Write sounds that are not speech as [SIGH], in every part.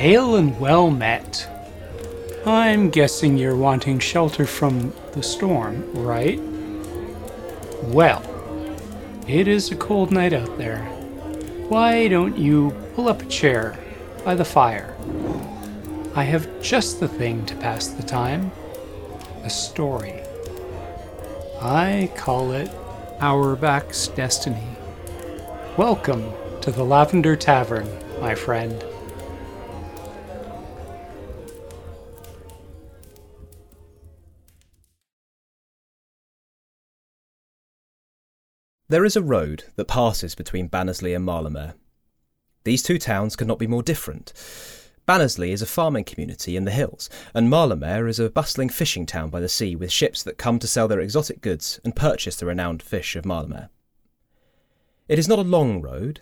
Hail and well met. I'm guessing you're wanting shelter from the storm, right? Well, it is a cold night out there. Why don't you pull up a chair by the fire? I have just the thing to pass the time a story. I call it Auerbach's Destiny. Welcome to the Lavender Tavern, my friend. There is a road that passes between Bannersley and Marlomer. These two towns could not be more different. Bannersley is a farming community in the hills, and Marlomer is a bustling fishing town by the sea with ships that come to sell their exotic goods and purchase the renowned fish of Marlomer. It is not a long road,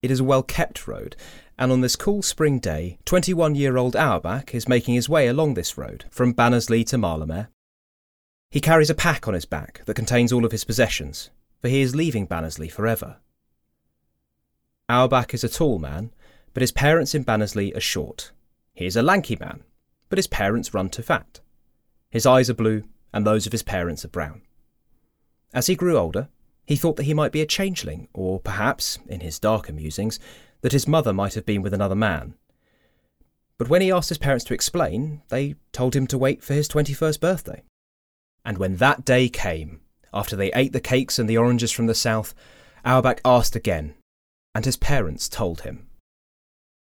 it is a well kept road, and on this cool spring day, 21 year old Auerbach is making his way along this road from Bannersley to Marlomer. He carries a pack on his back that contains all of his possessions, for he is leaving Bannersley forever. Auerbach is a tall man, but his parents in Bannersley are short. He is a lanky man, but his parents run to fat. His eyes are blue, and those of his parents are brown. As he grew older, he thought that he might be a changeling, or perhaps, in his darker musings, that his mother might have been with another man. But when he asked his parents to explain, they told him to wait for his 21st birthday. And when that day came, after they ate the cakes and the oranges from the south, Auerbach asked again, and his parents told him.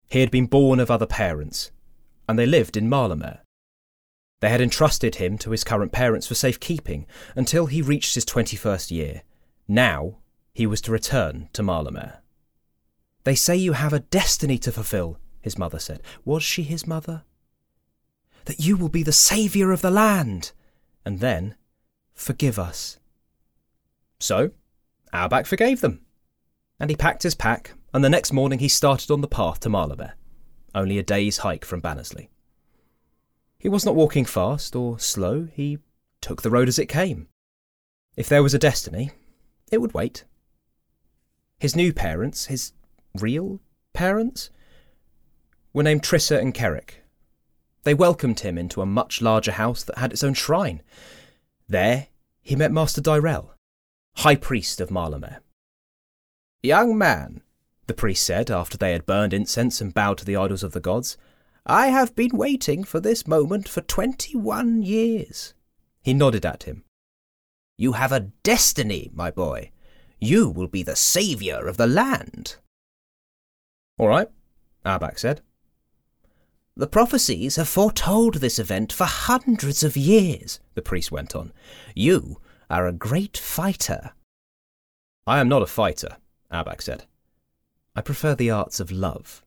He had been born of other parents, and they lived in Marlomer. They had entrusted him to his current parents for safekeeping until he reached his 21st year. Now he was to return to Marlomer. They say you have a destiny to fulfill, his mother said. Was she his mother? That you will be the saviour of the land. And then, forgive us. So, Auerbach forgave them. And he packed his pack, and the next morning he started on the path to Marlomer, only a day's hike from Bannersley. He was not walking fast or slow, he took the road as it came. If there was a destiny, it would wait. His new parents, his real parents, were named Trissa and Kerrick. They welcomed him into a much larger house that had its own shrine. There he met Master Dyrell, High Priest of Marlomer. Young man, the priest said after they had burned incense and bowed to the idols of the gods, I have been waiting for this moment for twenty one years. He nodded at him. You have a destiny, my boy. You will be the saviour of the land. All right, Auerbach said. The prophecies have foretold this event for hundreds of years, the priest went on. You are a great fighter. I am not a fighter, Auerbach said. I prefer the arts of love.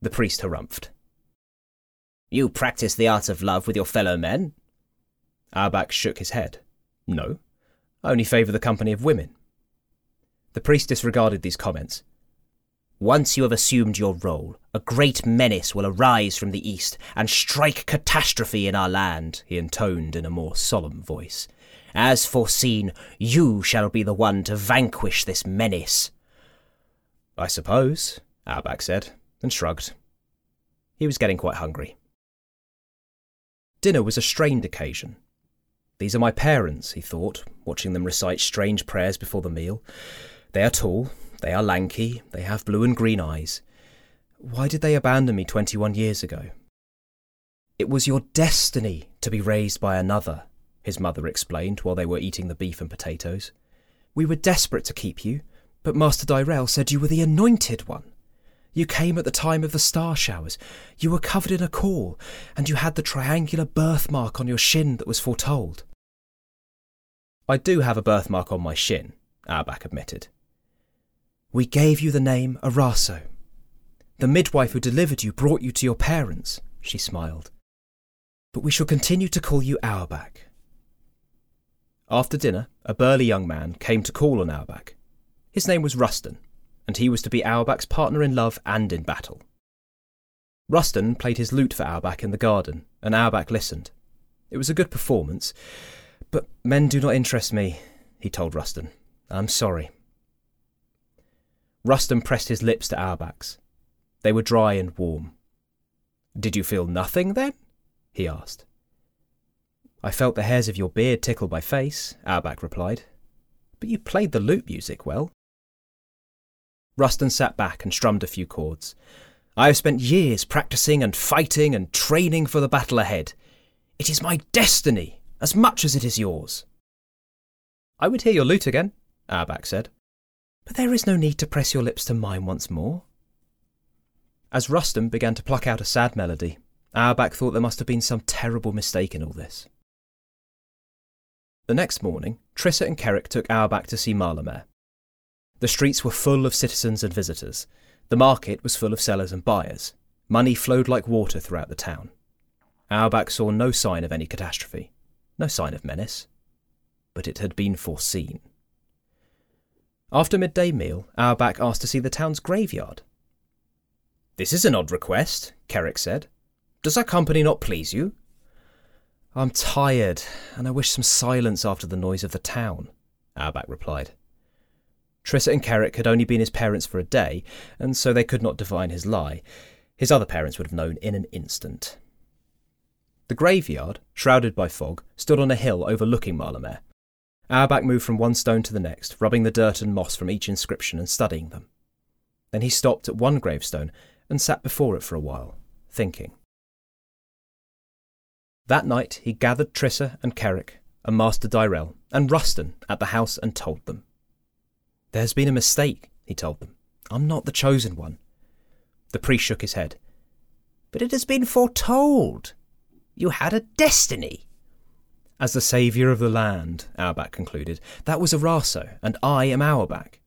The priest harumphed. You practice the art of love with your fellow men? Auerbach shook his head. No, I only favour the company of women. The priest disregarded these comments. Once you have assumed your role, a great menace will arise from the east and strike catastrophe in our land, he intoned in a more solemn voice. As foreseen, you shall be the one to vanquish this menace. I suppose, Auerbach said, and shrugged. He was getting quite hungry. Dinner was a strained occasion. These are my parents, he thought, watching them recite strange prayers before the meal. They are tall, they are lanky, they have blue and green eyes. Why did they abandon me twenty one years ago? It was your destiny to be raised by another, his mother explained while they were eating the beef and potatoes. We were desperate to keep you, but Master Dyrell said you were the anointed one. You came at the time of the star showers. You were covered in a caul, and you had the triangular birthmark on your shin that was foretold. I do have a birthmark on my shin, Auerbach admitted. We gave you the name Araso. The midwife who delivered you brought you to your parents, she smiled. But we shall continue to call you Auerbach. After dinner, a burly young man came to call on Auerbach. His name was Ruston, and he was to be Auerbach's partner in love and in battle. Ruston played his lute for Auerbach in the garden, and Auerbach listened. It was a good performance, but men do not interest me, he told Ruston. I'm sorry. Ruston pressed his lips to Auerbach's. They were dry and warm. Did you feel nothing then? he asked. I felt the hairs of your beard tickle my face, Auerbach replied. But you played the lute music well. Ruston sat back and strummed a few chords. I have spent years practicing and fighting and training for the battle ahead. It is my destiny, as much as it is yours. I would hear your lute again, Auerbach said. But there is no need to press your lips to mine once more. As Ruston began to pluck out a sad melody, Auerbach thought there must have been some terrible mistake in all this. The next morning, Trissa and Kerrick took Auerbach to see Marlomer. The streets were full of citizens and visitors. The market was full of sellers and buyers. Money flowed like water throughout the town. Auerbach saw no sign of any catastrophe, no sign of menace. But it had been foreseen. After midday meal, Auerbach asked to see the town's graveyard. This is an odd request, Kerrick said. Does our company not please you? I'm tired, and I wish some silence after the noise of the town, Auerbach replied. Trissa and Kerrick had only been his parents for a day, and so they could not divine his lie. His other parents would have known in an instant. The graveyard, shrouded by fog, stood on a hill overlooking Marlomer. Auerbach moved from one stone to the next, rubbing the dirt and moss from each inscription and studying them. Then he stopped at one gravestone and sat before it for a while, thinking. That night he gathered Trissa and Kerrick and Master Dyrell and Ruston at the house and told them. There has been a mistake, he told them. I'm not the chosen one. The priest shook his head. But it has been foretold. You had a destiny. As the saviour of the land, Auerbach concluded, that was Araso, and I am Auerbach.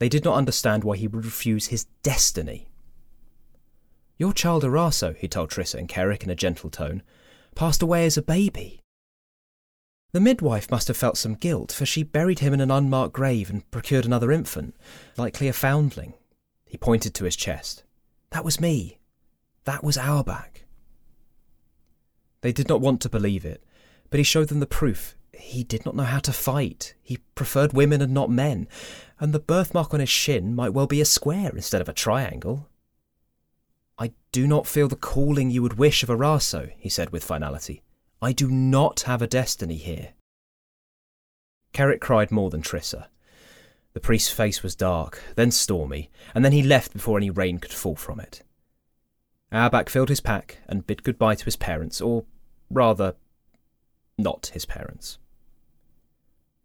They did not understand why he would refuse his destiny. Your child Araso, he told Trissa and Kerrick in a gentle tone, passed away as a baby. The midwife must have felt some guilt, for she buried him in an unmarked grave and procured another infant, likely a foundling. He pointed to his chest. That was me. That was Auerbach. They did not want to believe it, but he showed them the proof. He did not know how to fight. He preferred women and not men, and the birthmark on his shin might well be a square instead of a triangle. I do not feel the calling you would wish of Araso, he said with finality. I do not have a destiny here. Kerrick cried more than Trissa. The priest's face was dark, then stormy, and then he left before any rain could fall from it. Auerbach filled his pack and bid goodbye to his parents, or rather, not his parents.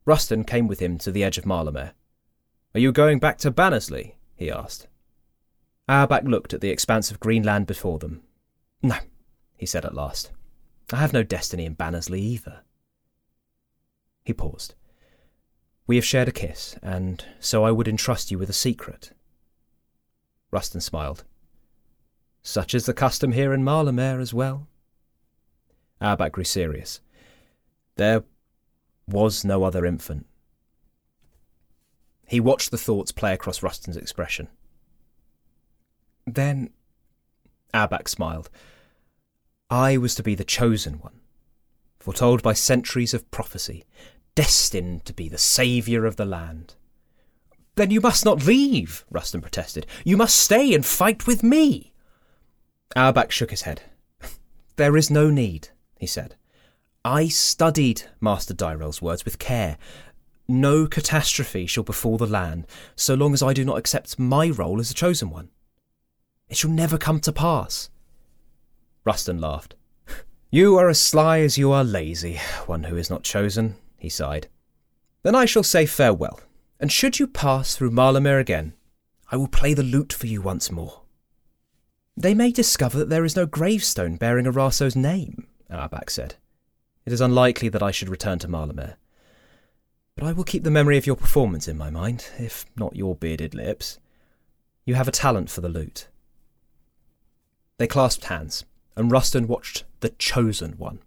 Ruston came with him to the edge of Marlomer. Are you going back to Bannersley? he asked. Auerbach looked at the expanse of green land before them. No, he said at last. I have no destiny in Bannersley either. He paused. We have shared a kiss, and so I would entrust you with a secret. Ruston smiled. Such is the custom here in Marlomer as well. Auerbach grew serious. There was no other infant. He watched the thoughts play across Ruston's expression. Then, Auerbach smiled. I was to be the chosen one, foretold by centuries of prophecy, destined to be the saviour of the land. Then you must not leave, Ruston protested. You must stay and fight with me. Auerbach shook his head. [LAUGHS] There is no need, he said. I studied Master Dyrell's words with care. No catastrophe shall befall the land so long as I do not accept my role as the chosen one. It shall never come to pass. Ruston laughed. You are as sly as you are lazy, one who is not chosen, he sighed. Then I shall say farewell, and should you pass through Marlomer again, I will play the lute for you once more. They may discover that there is no gravestone bearing Araso's name, Auerbach said. It is unlikely that I should return to Marlomer. But I will keep the memory of your performance in my mind, if not your bearded lips. You have a talent for the lute. They clasped hands, and Ruston watched the chosen one,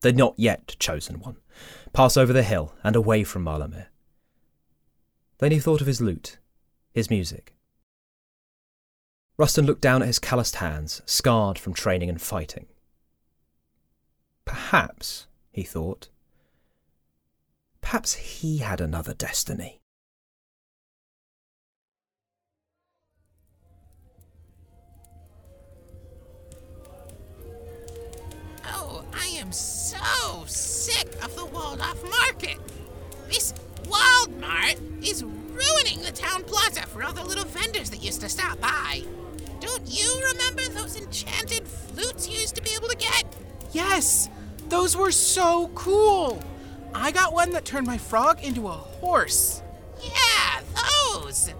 the not yet chosen one, pass over the hill and away from Marlomer. Then he thought of his lute, his music. Ruston looked down at his calloused hands, scarred from training and fighting. Perhaps, he thought, perhaps he had another destiny. Am so sick of the Waldorf Market. This Waldmart is ruining the town plaza for all the little vendors that used to stop by. Don't you remember those enchanted flutes you used to be able to get? Yes, those were so cool. I got one that turned my frog into a horse. Yeah, those.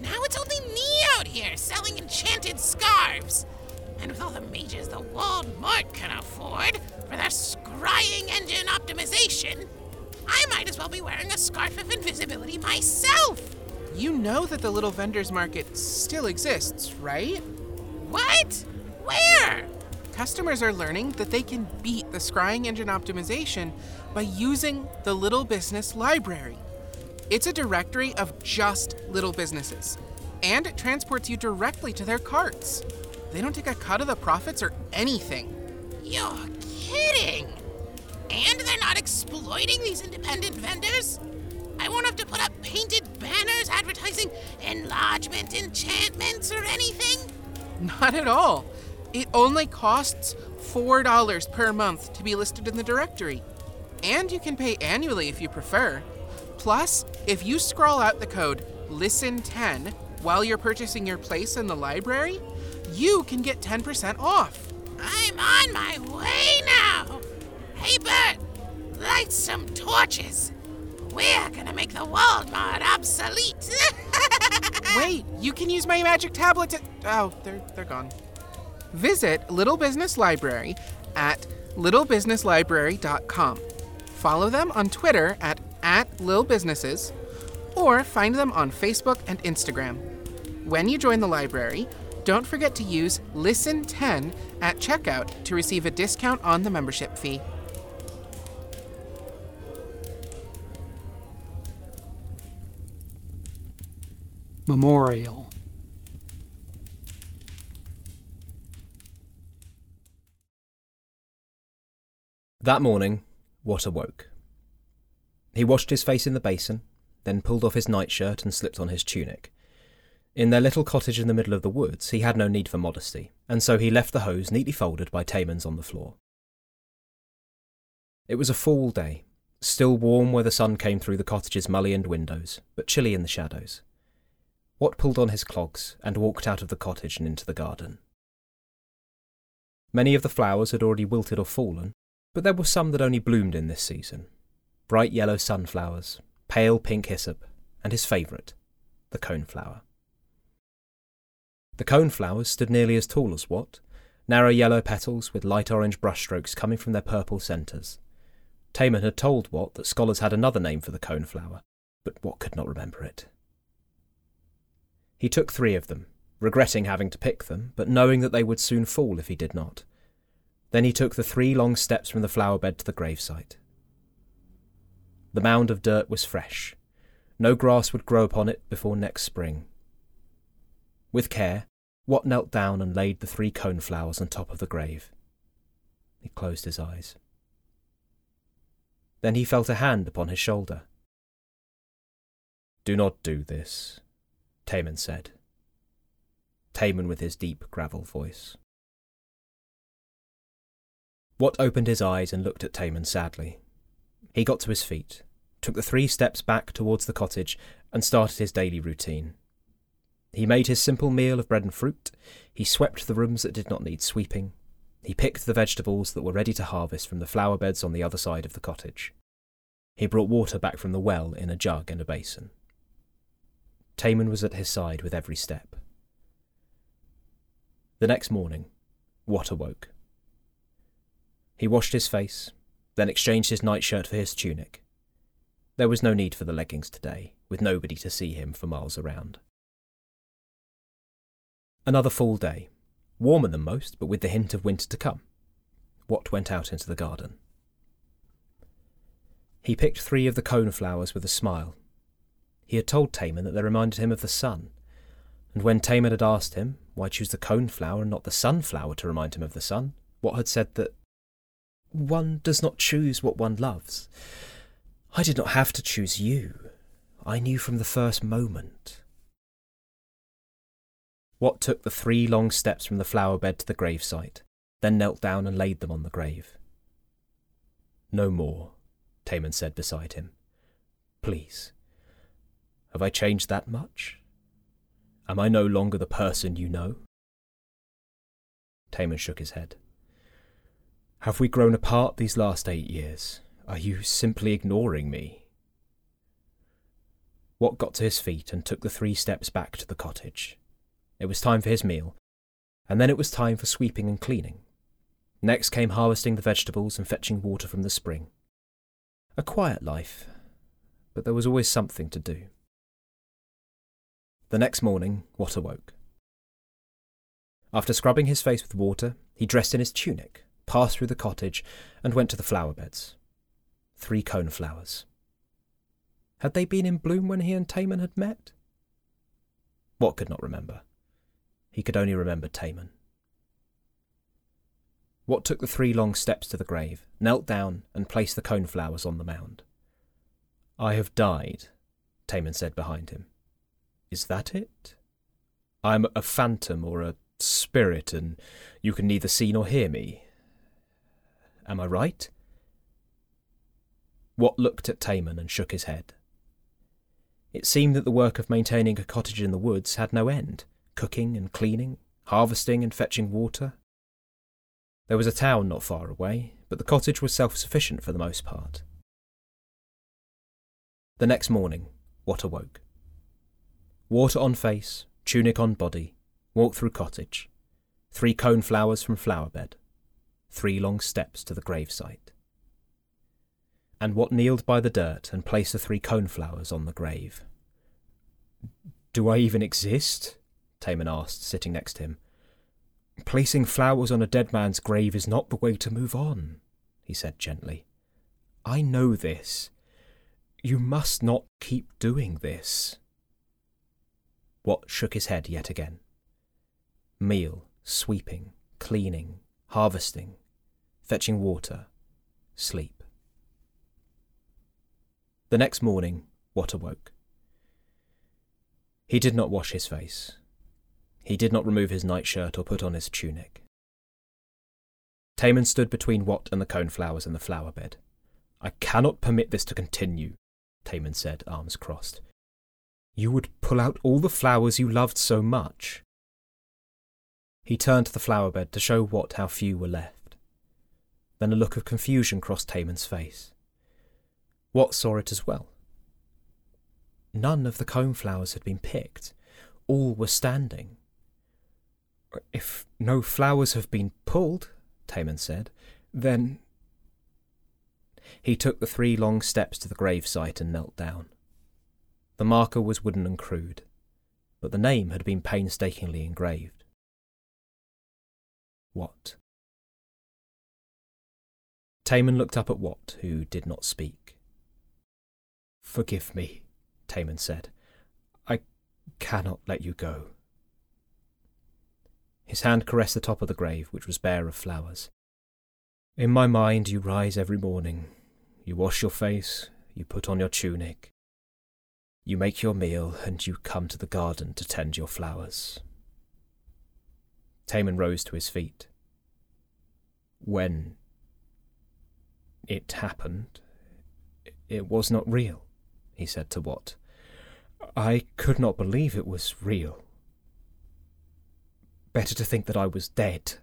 Now it's only me out here selling enchanted scarves. And with all the mages the Waldmart can afford for their scrying engine optimization, I might as well be wearing a scarf of invisibility myself. You know that the little vendors market still exists, right? What? Where? Customers are learning that they can beat the scrying engine optimization by using the Little Business Library. It's a directory of just little businesses, and it transports you directly to their carts. They don't take a cut of the profits or anything. You're kidding. And they're not exploiting these independent vendors? I won't have to put up painted banners advertising enlargement enchantments or anything? Not at all. It only costs $4 per month to be listed in the directory. And you can pay annually if you prefer. Plus, if you scroll out the code LISTEN10 while you're purchasing your place in the library, you can get 10% off. I'm on my way now. Hey, Bert, light some torches. We're gonna make the Waldmart obsolete. [LAUGHS] Wait, you can use my magic tablet to. Oh, they're, they're gone. Visit Little Business Library at littlebusinesslibrary.com. Follow them on Twitter at, at lilbusinesses or find them on Facebook and Instagram. When you join the library, don't forget to use LISTEN10 at checkout to receive a discount on the membership fee. Memorial. That morning, Watt awoke. He washed his face in the basin, then pulled off his nightshirt and slipped on his tunic. In their little cottage in the middle of the woods, he had no need for modesty, and so he left the hose neatly folded by Tamon's on the floor. It was a fall day, still warm where the sun came through the cottage's mullioned windows, but chilly in the shadows. Watt pulled on his clogs and walked out of the cottage and into the garden. Many of the flowers had already wilted or fallen, but there were some that only bloomed in this season bright yellow sunflowers, pale pink hyssop, and his favourite, the coneflower. The cone flowers stood nearly as tall as Watt, narrow yellow petals with light orange brushstrokes coming from their purple centres. Tamon had told Watt that scholars had another name for the cone flower, but Watt could not remember it. He took three of them, regretting having to pick them, but knowing that they would soon fall if he did not. Then he took the three long steps from the flower bed to the gravesite. The mound of dirt was fresh. No grass would grow upon it before next spring. With care, Watt knelt down and laid the three cone flowers on top of the grave. He closed his eyes. Then he felt a hand upon his shoulder. Do not do this, Tamon said. Tamon with his deep gravel voice. Watt opened his eyes and looked at Tamon sadly. He got to his feet, took the three steps back towards the cottage, and started his daily routine. He made his simple meal of bread and fruit, he swept the rooms that did not need sweeping, he picked the vegetables that were ready to harvest from the flower beds on the other side of the cottage. He brought water back from the well in a jug and a basin. Tamon was at his side with every step. The next morning, Watt awoke. He washed his face, then exchanged his nightshirt for his tunic. There was no need for the leggings today, with nobody to see him for miles around. Another full day, warmer than most, but with the hint of winter to come. Watt went out into the garden. He picked three of the cone flowers with a smile. He had told Tamon that they reminded him of the sun, and when Tamon had asked him why choose the cone flower and not the sunflower to remind him of the sun, Watt had said that one does not choose what one loves. I did not have to choose you. I knew from the first moment. Watt took the three long steps from the flower bed to the gravesite, then knelt down and laid them on the grave. No more, Taman said beside him. Please. Have I changed that much? Am I no longer the person you know? Taman shook his head. Have we grown apart these last eight years? Are you simply ignoring me? Wat got to his feet and took the three steps back to the cottage. It was time for his meal, and then it was time for sweeping and cleaning. Next came harvesting the vegetables and fetching water from the spring. A quiet life, but there was always something to do. The next morning, Wat awoke. After scrubbing his face with water, he dressed in his tunic, passed through the cottage, and went to the flower beds. Three cone flowers. Had they been in bloom when he and Taman had met? Wat could not remember. He could only remember Taman. Wat took the three long steps to the grave, knelt down, and placed the cone flowers on the mound. I have died, Taman said behind him. Is that it? I am a phantom or a spirit, and you can neither see nor hear me. Am I right? Wat looked at Taman and shook his head. It seemed that the work of maintaining a cottage in the woods had no end cooking and cleaning, harvesting and fetching water. There was a town not far away, but the cottage was self sufficient for the most part. The next morning, Wat awoke. Water on face, tunic on body, walked through cottage, three cone flowers from flower bed, three long steps to the gravesite and Wat kneeled by the dirt and placed the three cone flowers on the grave. Do I even exist? Taman asked, sitting next to him. Placing flowers on a dead man's grave is not the way to move on, he said gently. I know this. You must not keep doing this. Wat shook his head yet again. Meal, sweeping, cleaning, harvesting, fetching water, sleep. The next morning, Wat awoke. He did not wash his face. He did not remove his nightshirt or put on his tunic. Taman stood between Wat and the coneflowers in the flower bed. I cannot permit this to continue, Taman said, arms crossed. You would pull out all the flowers you loved so much. He turned to the flower bed to show Wat how few were left. Then a look of confusion crossed Taman's face. Wat saw it as well. None of the coneflowers had been picked. All were standing. If no flowers have been pulled, Taman said, then. He took the three long steps to the gravesite and knelt down. The marker was wooden and crude, but the name had been painstakingly engraved. Wat? Taman looked up at Wat, who did not speak. Forgive me, Taman said. I cannot let you go. His hand caressed the top of the grave, which was bare of flowers. In my mind, you rise every morning. You wash your face, you put on your tunic. You make your meal, and you come to the garden to tend your flowers. Taman rose to his feet. When it happened, it was not real he said to Watt. I could not believe it was real. Better to think that I was dead,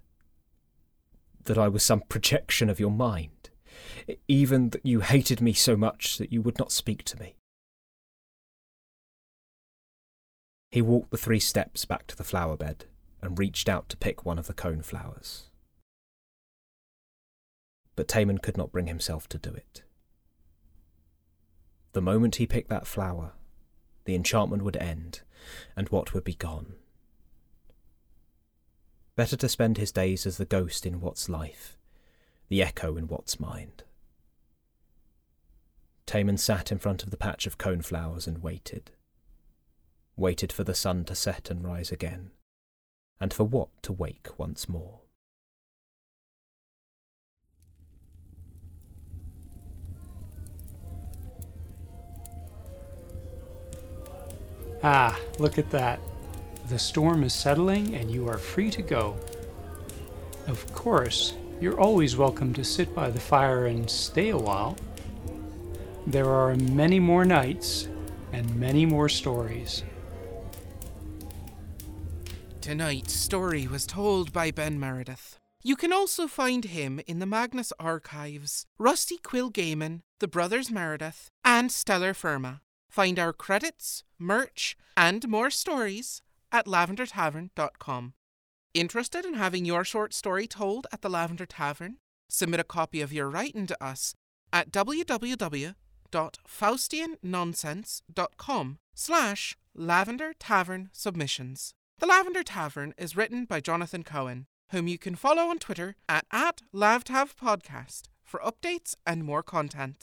that I was some projection of your mind, even that you hated me so much that you would not speak to me. He walked the three steps back to the flower bed and reached out to pick one of the cone flowers. But Taman could not bring himself to do it. The moment he picked that flower, the enchantment would end, and Watt would be gone. Better to spend his days as the ghost in Watt's life, the echo in Watt's mind. Taman sat in front of the patch of coneflowers and waited. Waited for the sun to set and rise again, and for Watt to wake once more. Ah, look at that. The storm is settling and you are free to go. Of course, you're always welcome to sit by the fire and stay a while. There are many more nights and many more stories. Tonight's story was told by Ben Meredith. You can also find him in the Magnus Archives, Rusty Quill Gaming, the Brothers Meredith, and Stellar Firma. Find our credits, merch, and more stories at lavendertavern.com. Interested in having your short story told at the Lavender Tavern? Submit a copy of your writing to us at www.faustiannonsense.com slash lavender tavern submissions. The Lavender Tavern is written by Jonathan Cohen, whom you can follow on Twitter at, at LavTavPodcast for updates and more content.